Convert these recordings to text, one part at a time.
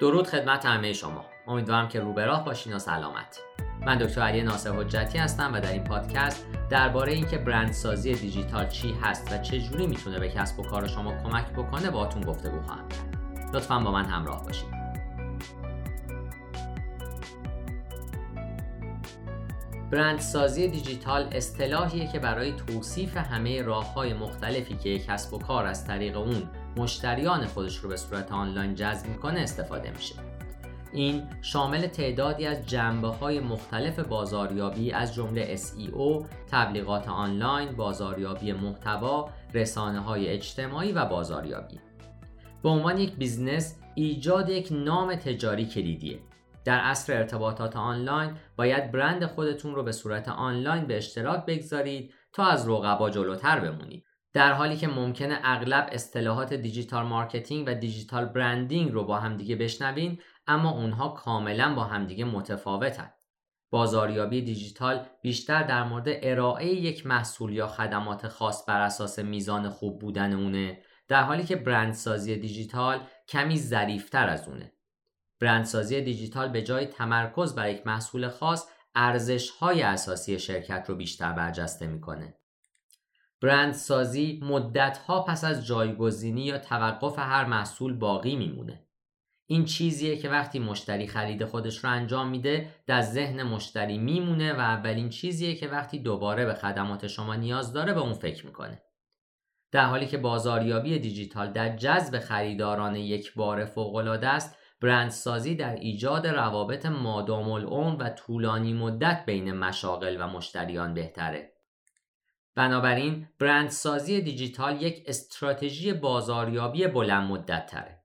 درود خدمت همه شما. امیدوارم که رو راه باشین و سلامت. من دکتر علی ناصر حجتی هستم و در این پادکست درباره اینکه برندسازی دیجیتال چی هست و چجوری می‌تونه به کسب و کار شما کمک بکنه باهاتون گفتگو خواهم. کرد لطفا با من همراه باشید برندسازی دیجیتال اصطلاحیه که برای توصیف همه راه های مختلفی که کسب و کار از طریق اون مشتریان خودش رو به صورت آنلاین جذب می‌کنه استفاده میشه این شامل تعدادی از جنبه های مختلف بازاریابی از جمله SEO، تبلیغات آنلاین، بازاریابی محتوا، رسانه های اجتماعی و بازاریابی. به عنوان یک business ایجاد یک نام تجاری کلیدیه. در عصر ارتباطات آنلاین باید برند خودتون رو به صورت آنلاین به اشتراک بگذارید تا از رقبا جلوتر بمونید. در حالی که ممکنه اغلب اصطلاحات digital marketing و digital branding رو با همدیگه بشنوین اما اونها کاملا با همدیگه متفاوتن. بازاریابی دیجیتال بیشتر در مورد ارائه یک محصول یا خدمات خاص بر اساس میزان خوب بودن اونه در حالی که برندسازی دیجیتال کمی ظریفتر از اونه. برندسازی دیجیتال به جای تمرکز بر یک محصول خاص ارزش های اساسی شرکت رو بیشتر برجسته می‌کنه. برندسازی مدت ها پس از جایگزینی یا توقف هر محصول باقی میمونه. این چیزیه که وقتی مشتری خرید خودش رو انجام میده در ذهن مشتری میمونه و اولین چیزیه که وقتی دوباره به خدمات شما نیاز داره به اون فکر می‌کنه. در حالی که بازاریابی دیجیتال در جذب خریداران یک بار فوقالعاده است برندسازی در ایجاد روابط مادام العمر و طولانی مدت بین مشاغل و مشتریان بهتره. بنابراین برندسازی دیجیتال یک استراتژی بازاریابی بلند مدت تره.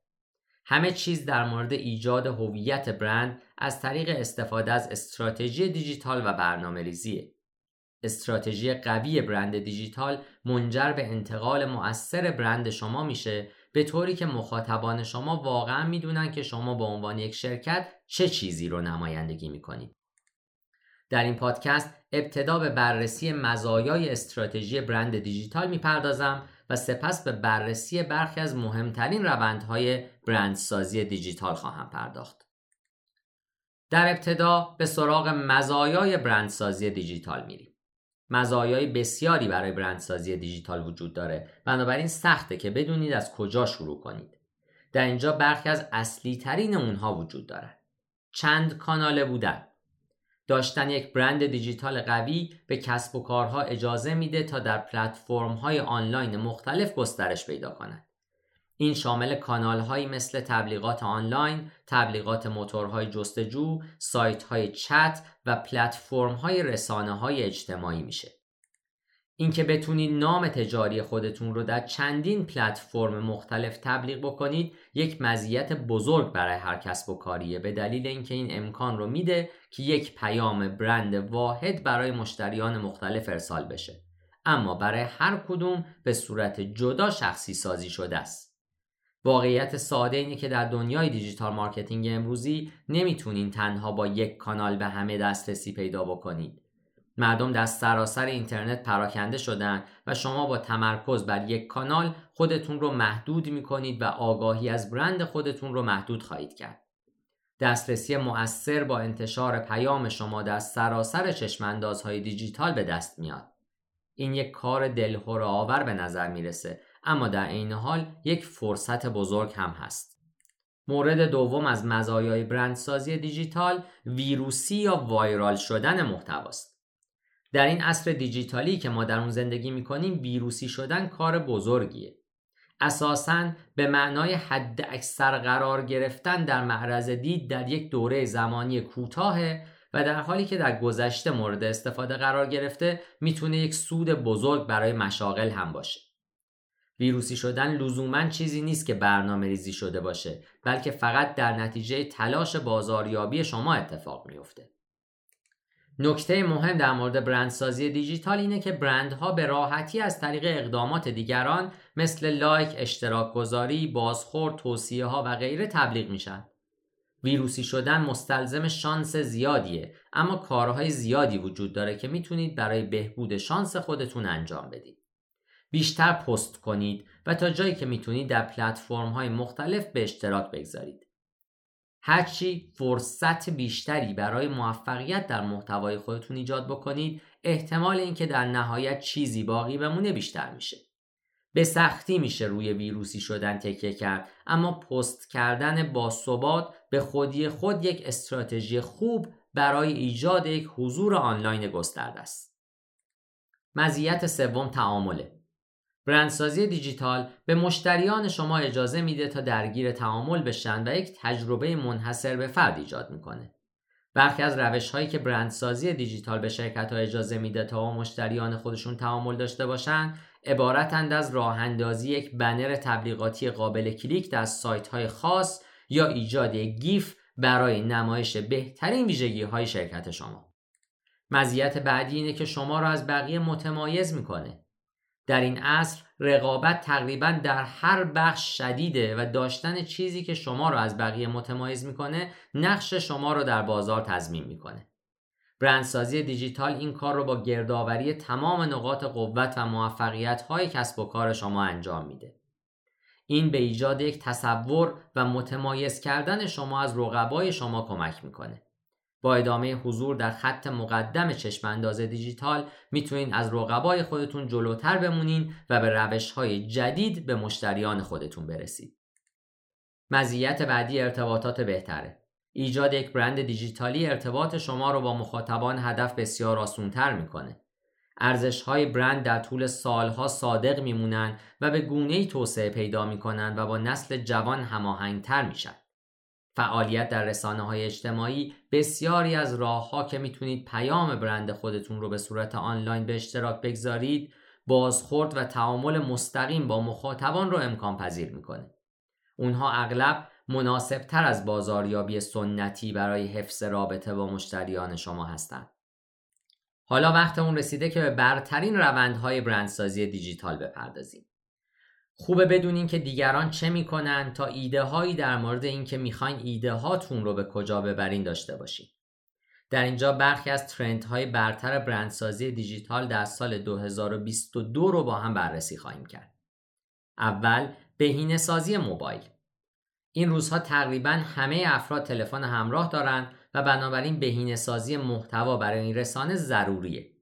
همه چیز در مورد ایجاد هویت برند از طریق استفاده از استراتژی دیجیتال و برنامه ریزیه. استراتژی قوی برند دیجیتال منجر به انتقال مؤثر برند شما میشه به طوری که مخاطبان شما واقعا می‌دونن که شما به عنوان یک شرکت چه چیزی رو نمایندگی می‌کنید. در این پادکست ابتدا به بررسی مزایای استراتژی برند دیجیتال می‌پردازم و سپس به بررسی برخی از مهمترین روندهای برندسازی دیجیتال خواهم پرداخت. در ابتدا به سراغ مزایای برندسازی دیجیتال میریم. مزایای بسیاری برای برندسازی دیجیتال وجود داره بنابراین سخته که بدونید از کجا شروع کنید. در اینجا برخی از اصلی ترین اونها وجود دارد. چند کاناله بودن داشتن یک برند دیجیتال قوی به کسب و کارها اجازه میده تا در پلتفرم های آنلاین مختلف گسترش پیدا کنند. این شامل کانال هایی مثل تبلیغات آنلاین، تبلیغات موتورهای جستجو، سایت های چت و پلتفرم های رسانه های اجتماعی میشه. اینکه بتونید نام تجاری خودتون رو در چندین پلتفرم مختلف تبلیغ بکنید یک مزیت بزرگ برای هر کسب و کاریه. به دلیل اینکه این امکان رو میده که یک پیام برند واحد برای مشتریان مختلف ارسال بشه. اما برای هر کدوم به صورت جدا شخصی سازی شده است. واقعیت ساده اینه که در دنیای digital marketing امروزی نمی‌تونین تنها با یک کانال به همه دسترسی پیدا بکنید. مردم در سراسر اینترنت پراکنده شدن و شما با تمرکز بر یک کانال خودتون رو محدود می کنید و آگاهی از برند خودتون رو محدود خواهید کرد. دسترسی مؤثر با انتشار پیام شما در سراسر چشماندازهای دیجیتال به دست میاد. این یک کار دلهور آور به نظر می‌رسه اما در عین حال یک فرصت بزرگ هم هست. مورد دوم از مزایای برندسازی دیجیتال ویروسی یا وایرال شدن محتواست. در این عصر دیجیتالی که ما در اون زندگی می‌کنیم ویروسی شدن کار بزرگیه اساساً به معنای حد اکثر قرار گرفتن در معرض دید در یک دوره زمانی کوتاهه و در حالی که در گذشته مورد استفاده قرار گرفته می‌تونه یک سود بزرگ برای مشاغل هم باشه. ویروسی شدن لزوما چیزی نیست که برنامه ریزی شده باشه بلکه فقط در نتیجه تلاش بازاریابی شما اتفاق میفته. نکته مهم در مورد برندسازی دیجیتال اینه که برندها به راحتی از طریق اقدامات دیگران مثل لایک، اشتراک گذاری، بازخورد، توصیه ها و غیره تبلیغ میشن. ویروسی شدن مستلزم شانس زیادیه اما کارهای زیادی وجود داره که می‌تونید برای بهبود شانس خودتون انجام بدید. بیشتر پست کنید و تا جایی که می‌تونید در پلتفرم های مختلف به اشتراک بگذارید. هرچی فرصت بیشتری برای موفقیت در محتوای خودتون ایجاد بکنید احتمال اینکه در نهایت چیزی باقی بمونه بیشتر میشه. به سختی میشه روی ویروسی شدن تکیه کرد اما پست کردن با ثبات به خودی خود یک استراتژی خوب برای ایجاد یک حضور آنلاین گسترده است. مزیت سوم تعامله. برندسازی دیجیتال به مشتریان شما اجازه میده تا درگیر تعامل بشن و یک تجربه منحصر به فرد ایجاد می‌کنه. برخی از روش هایی که برندسازی دیجیتال به شرکت ها اجازه میده تا مشتریان خودشون تعامل داشته باشن عبارتند از راه اندازی یک بنر تبلیغاتی قابل کلیک در سایت های خاص یا ایجاد گیف برای نمایش بهترین ویژگی های شرکت شما. مزیت بعدی اینه که شما را از بقیه متمایز می‌کنه. در این عصر رقابت تقریبا در هر بخش شدیده و داشتن چیزی که شما را از بقیه متمایز می‌کنه نقش شما را در بازار تضمین می‌کنه. برندسازی دیجیتال این کار رو با گردآوری تمام نقاط قوت و موفقیت های کسب و کار شما انجام میده. این به ایجاد یک تصور و متمایز کردن شما از رقبای شما کمک می‌کنه. با ادامه حضور در خط مقدم چشم انداز دیجیتال می‌تونین از رقبای خودتون جلوتر بمونین و به روش های جدید به مشتریان خودتون برسید. مزیت بعدی ارتباطات بهتره. ایجاد یک برند دیجیتالی ارتباط شما رو با مخاطبان هدف بسیار آسونتر می‌کنه. ارزش های برند در طول سالها صادق میمونن و به گونه توسعه پیدا می‌کنن و با نسل جوان هماهنگتر میشن. فعالیت در رسانه های اجتماعی بسیاری از راه ها که می‌تونید پیام برند خودتون رو به صورت آنلاین به اشتراک بگذارید بازخورد و تعامل مستقیم با مخاطبان رو امکان پذیر می‌کنه. اونها اغلب مناسب تر از بازاریابی سنتی برای حفظ رابطه با مشتریان شما هستند. حالا وقت اون رسیده که به برترین روندهای برندسازی دیجیتال بپردازیم. خوبه بدونین که دیگران چه می‌کنن تا ایده هایی در مورد اینکه می‌خواین ایده هاتون رو به کجا ببرین داشته باشین. در اینجا برخی از ترند های برتر برندسازی دیجیتال در سال 2022 رو با هم بررسی خواهیم کرد. اول بهینه سازی موبایل. این روزها تقریبا همه افراد تلفن همراه دارند و بنابراین بهینه سازی محتوا برای این رسانه ضروریه.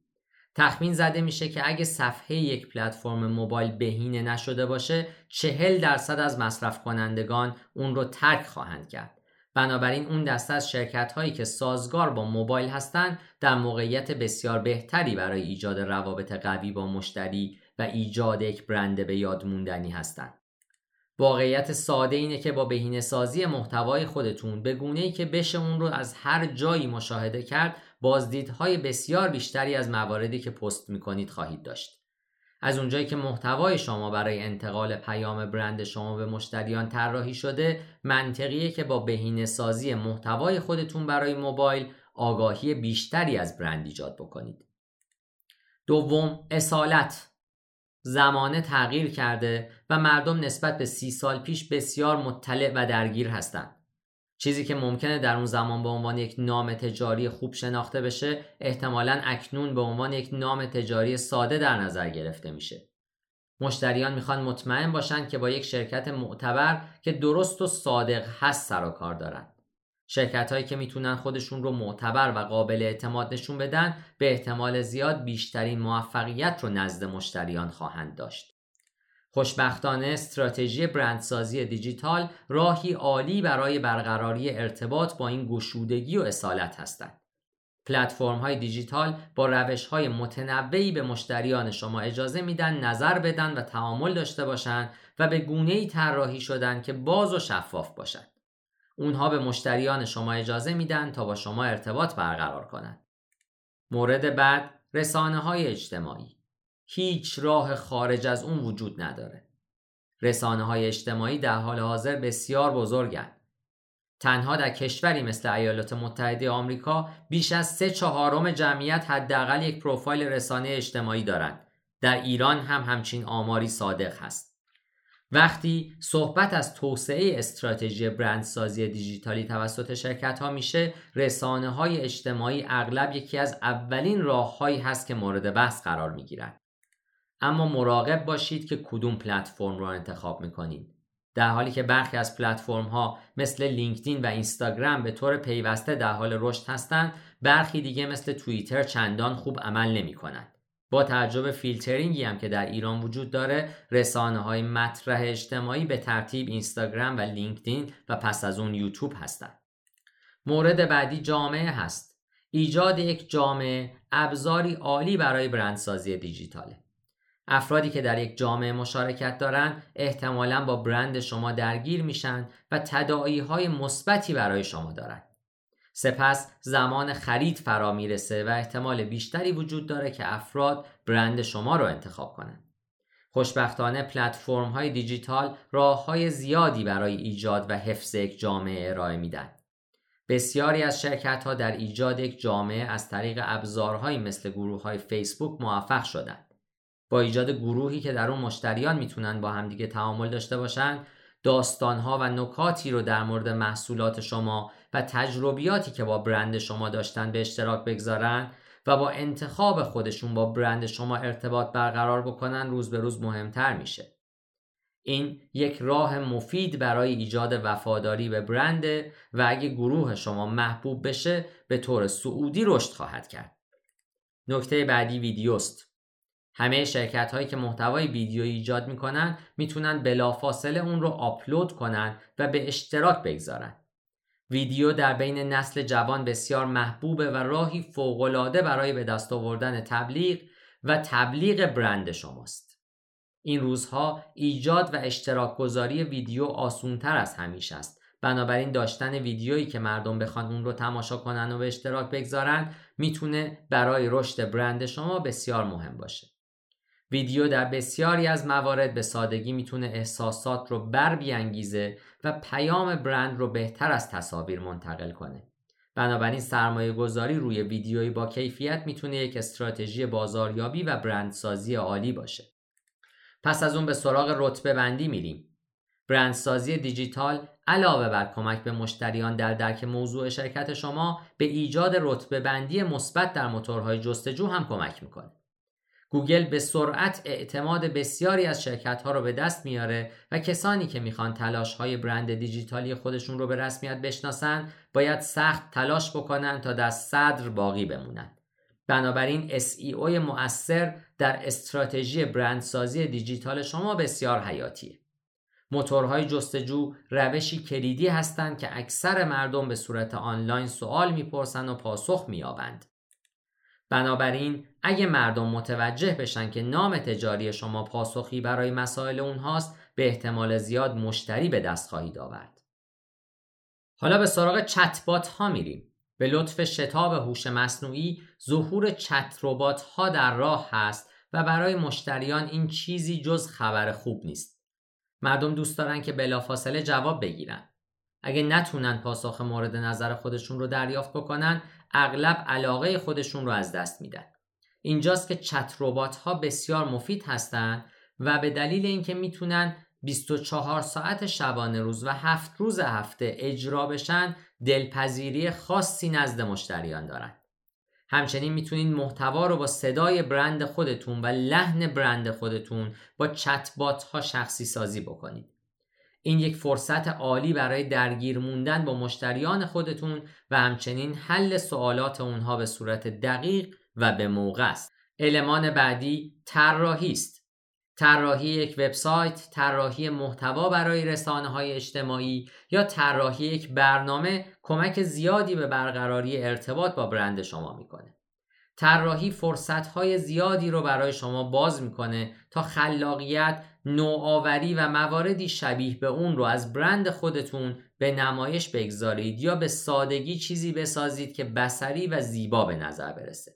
تخمین زده میشه که اگه صفحه یک پلتفرم موبایل بهینه نشده باشه چهل درصد از مصرف کنندگان اون رو ترک خواهند کرد. بنابراین اون دسته از شرکت هایی که سازگار با موبایل هستند در موقعیت بسیار بهتری برای ایجاد روابط قوی با مشتری و ایجاد یک برند به یاد موندنی هستند. واقعیت ساده اینه که با بهینه سازی محتوای خودتون به گونه ای که بشه اون رو از هر جایی مشاهده کرد بازدیدهای بسیار بیشتری از مواردی که پست می‌کنید خواهید داشت. از اونجایی که محتوای شما برای انتقال پیام برند شما به مشتریان طراحی شده منطقیه که با بهینه سازی محتوای خودتون برای موبایل آگاهی بیشتری از برند ایجاد بکنید. دوم اصالت زمانه تغییر کرده و مردم نسبت به سی سال پیش بسیار مطلع و درگیر هستند. چیزی که ممکنه در اون زمان به عنوان یک نام تجاری خوب شناخته بشه احتمالا اکنون به عنوان یک نام تجاری ساده در نظر گرفته میشه. مشتریان می‌خوان مطمئن باشند که با یک شرکت معتبر که درست و صادق هست سر و کار دارن. شرکت هایی که می‌تونن خودشون رو معتبر و قابل اعتماد نشون بدن به احتمال زیاد بیشترین موفقیت رو نزد مشتریان خواهند داشت. خوشبختانه استراتژی برندسازی دیجیتال راهی عالی برای برقراری ارتباط با این گشودگی و اصالت هستند. پلتفرم های دیجیتال با روش های متنوعی به مشتریان شما اجازه میدن نظر بدن و تعامل داشته باشند و به گونه ای طراحی شدن که باز و شفاف باشند. اونها به مشتریان شما اجازه میدن تا با شما ارتباط برقرار کنند. مورد بعد رسانه های اجتماعی هیچ راه خارج از اون وجود نداره. رسانه های اجتماعی در حال حاضر بسیار بزرگند. تنها در کشوری مثل ایالات متحده آمریکا بیش از سه چهارم جمعیت حداقل یک پروفایل رسانه اجتماعی دارند. در ایران هم همچین آماری صادق هست. وقتی صحبت از توسعه استراتژی برندسازی دیجیتالی توسط شرکت ها میشه رسانه های اجتماعی اغلب یکی از اولین راههایی هست که مورد بحث قرار می‌گیرند. اما مراقب باشید که کدوم پلتفرم رو انتخاب می‌کنید. در حالی که برخی از پلتفرم ها مثل لینکدین و اینستاگرام به طور پیوسته در حال رشد هستند برخی دیگه مثل توییتر چندان خوب عمل نمی کنند. با تعجب فیلترینگی هم که در ایران وجود داره رسانه های مطرح اجتماعی به ترتیب اینستاگرام و لینکدین و پس از اون یوتیوب هستند. مورد بعدی جامعه هست. ایجاد یک جامعه ابزاری عالی برای برندسازی دیجیتاله. افرادی که در یک جامعه مشارکت دارند احتمالا با برند شما درگیر میشن و تداعی های مثبتی برای شما دارند. سپس زمان خرید فرا می‌رسه و احتمال بیشتری وجود داره که افراد برند شما رو انتخاب کنند. خوشبختانه پلتفرم های دیجیتال راه های زیادی برای ایجاد و حفظ یک جامعه ارائه میدن. بسیاری از شرکت ها در ایجاد یک جامعه از طریق ابزارهایی مثل گروه های فیسبوک موفق شدند. با ایجاد گروهی که در اون مشتریان می‌تونن با همدیگه تعامل داشته باشن داستانها و نکاتی رو در مورد محصولات شما و تجربیاتی که با برند شما داشتن به اشتراک بگذارن و با انتخاب خودشون با برند شما ارتباط برقرار بکنن روز به روز مهمتر میشه. این یک راه مفید برای ایجاد وفاداری به برند و اگه گروه شما محبوب بشه به طور سعودی رشد خواهد کرد. نکته بعدی ویدیوست. همه شرکت هایی که محتوای ویدیو ایجاد می‌کنن می‌تونن بلافاصله اون رو آپلود کنن و به اشتراک بگذارن. ویدیو در بین نسل جوان بسیار محبوبه و راهی فوقالعاده برای به دست آوردن تبلیغ و تبلیغ برند شماست. این روزها ایجاد و اشتراک گذاری ویدیو آسونتر از همیشه است. بنابراین داشتن ویدیویی که مردم بخوان اون رو تماشا کنن و به اشتراک بگذارن می‌تونه برای رشد برند شما بسیار مهم باشه. ویدیو در بسیاری از موارد به سادگی می‌تونه احساسات رو بر بیانگیزه و پیام برند رو بهتر از تصاویر منتقل کنه. بنابراین سرمایه گذاری روی ویدیویی با کیفیت می‌تونه یک استراتژی بازاریابی و برندسازی عالی باشه. پس از اون به سراغ رتبه بندی میریم. برندسازی دیجیتال علاوه بر کمک به مشتریان در درک موضوع شرکت شما به ایجاد رتبه بندی مثبت در موتورهای جستجو هم کمک می‌کنه. گوگل به سرعت اعتماد بسیاری از شرکت ها رو به دست میاره و کسانی که می‌خوان تلاش های برند دیجیتالی خودشون رو به رسمیت بشناسن باید سخت تلاش بکنن تا در صدر باقی بمونن. بنابراین SEO مؤثر در استراتژی برندسازی دیجیتال شما بسیار حیاتیه. موتورهای جستجو روشی کلیدی هستند که اکثر مردم به صورت آنلاین سوال می‌پرسن و پاسخ مییابند. بنابراین اگه مردم متوجه بشن که نام تجاری شما پاسخی برای مسائل اونهاست به احتمال زیاد مشتری به دست خواهید آورد. حالا به سراغ چتبات ها میریم. به لطف شتاب هوش مصنوعی ظهور چت ربات ها در راه هست و برای مشتریان این چیزی جز خبر خوب نیست. مردم دوست دارن که بلافاصله جواب بگیرن. اگه نتونن پاسخ مورد نظر خودشون رو دریافت بکنن اغلب علاقه خودشون رو از دست میدن. اینجاست که چت ربات ها بسیار مفید هستند و به دلیل اینکه می‌تونن 24 ساعت شبانه روز و هفت روز هفته اجرا بشن دلپذیری خاصی نزد مشتریان دارن. همچنین می‌تونید محتوا رو با صدای برند خودتون و لحن برند خودتون با چت بات ها شخصی سازی بکنید. این یک فرصت عالی برای درگیر موندن با مشتریان خودتون و همچنین حل سوالات اونها به صورت دقیق و به موقع است. المان بعدی طراحی است. طراحی یک وبسایت، طراحی محتوا برای رسانه های اجتماعی یا طراحی یک برنامه کمک زیادی به برقراری ارتباط با برند شما می‌کنه. طراحی فرصت های زیادی رو برای شما باز می‌کنه تا خلاقیت نوآوری و مواردی شبیه به اون رو از برند خودتون به نمایش بگذارید یا به سادگی چیزی بسازید که بسری و زیبا به نظر برسه.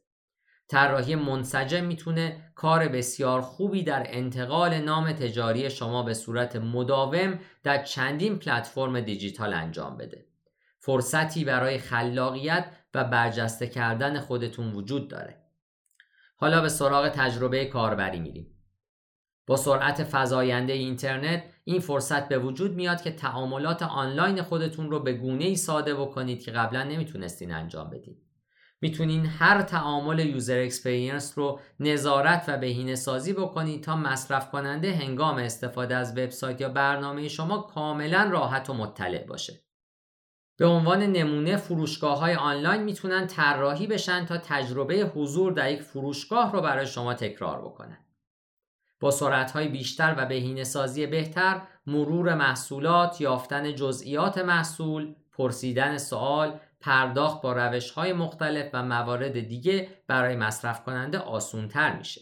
طراحی منسجم می‌تونه کار بسیار خوبی در انتقال نام تجاری شما به صورت مداوم در چندین پلتفرم دیجیتال انجام بده. فرصتی برای خلاقیت و برجسته کردن خودتون وجود داره. حالا به سراغ تجربه کاربری میریم. با سرعت فزاینده اینترنت این فرصت به وجود میاد که تعاملات آنلاین خودتون رو به گونه ای ساده بکنید که قبلا نمی‌تونستین انجام بدید. می‌تونین هر تعامل user experience رو نظارت و بهینه سازی بکنید تا مصرف کننده هنگام استفاده از وبسایت یا برنامه شما کاملا راحت و مطلع باشه. به عنوان نمونه فروشگاه های آنلاین می‌تونن طراحی بشن تا تجربه حضور در یک فروشگاه رو برای شما تکرار بکنن. با سرعت های بیشتر و بهینه سازی بهتر مرور محصولات، یافتن جزئیات محصول، پرسیدن سوال پرداخت با روش های مختلف و موارد دیگه برای مصرف کننده آسون تر میشه.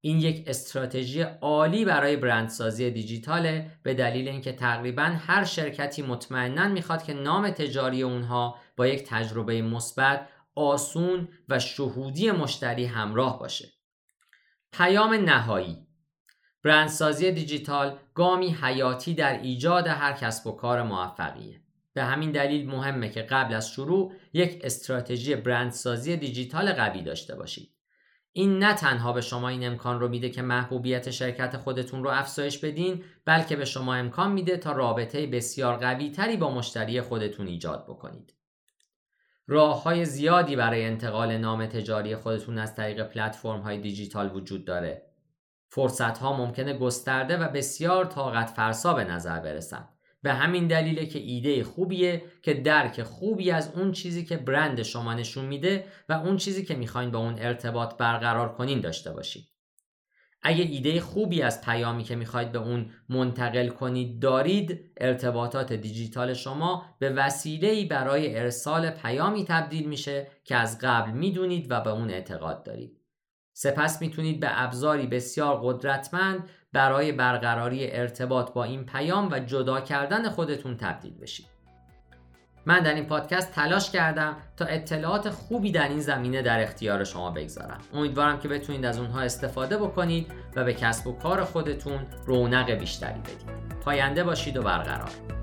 این یک استراتژی عالی برای برندسازی دیجیتاله به دلیل اینکه تقریبا هر شرکتی مطمئنا می‌خواد که نام تجاری اونها با یک تجربه مثبت آسون و شهودی مشتری همراه باشه. پیام نهایی برندسازی دیجیتال گامی حیاتی در ایجاد هر کسب و کار موفقیه. به همین دلیل مهمه که قبل از شروع یک استراتژی برندسازی دیجیتال قوی داشته باشید. این نه تنها به شما این امکان رو میده که محبوبیت شرکت خودتون رو افزایش بدین بلکه به شما امکان میده تا رابطه بسیار قوی تری با مشتری خودتون ایجاد بکنید. راه های زیادی برای انتقال نام تجاری خودتون از طریق پلتفرم های دیجیتال وجود داره. فرصت ها ممکنه گسترده و بسیار طاقت فرسا به نظر برسند. به همین دلیله که ایده خوبیه که درک خوبی از اون چیزی که برند شما نشون میده و اون چیزی که می‌خواین با اون ارتباط برقرار کنین داشته باشید. اگه ایده خوبی از پیامی که می‌خواید به اون منتقل کنید دارید ارتباطات دیجیتال شما به وسیله برای ارسال پیامی تبدیل میشه که از قبل می‌دونید و به اون اعتقاد دارید. سپس می‌تونید به ابزاری بسیار قدرتمند برای برقراری ارتباط با این پیام و جدا کردن خودتون تبدیل بشید. من در این پادکست تلاش کردم تا اطلاعات خوبی در این زمینه در اختیار شما بگذارم. امیدوارم که بتونید از اونها استفاده بکنید و به کسب و کار خودتون رونق بیشتری بدید. پاینده باشید و برقرار.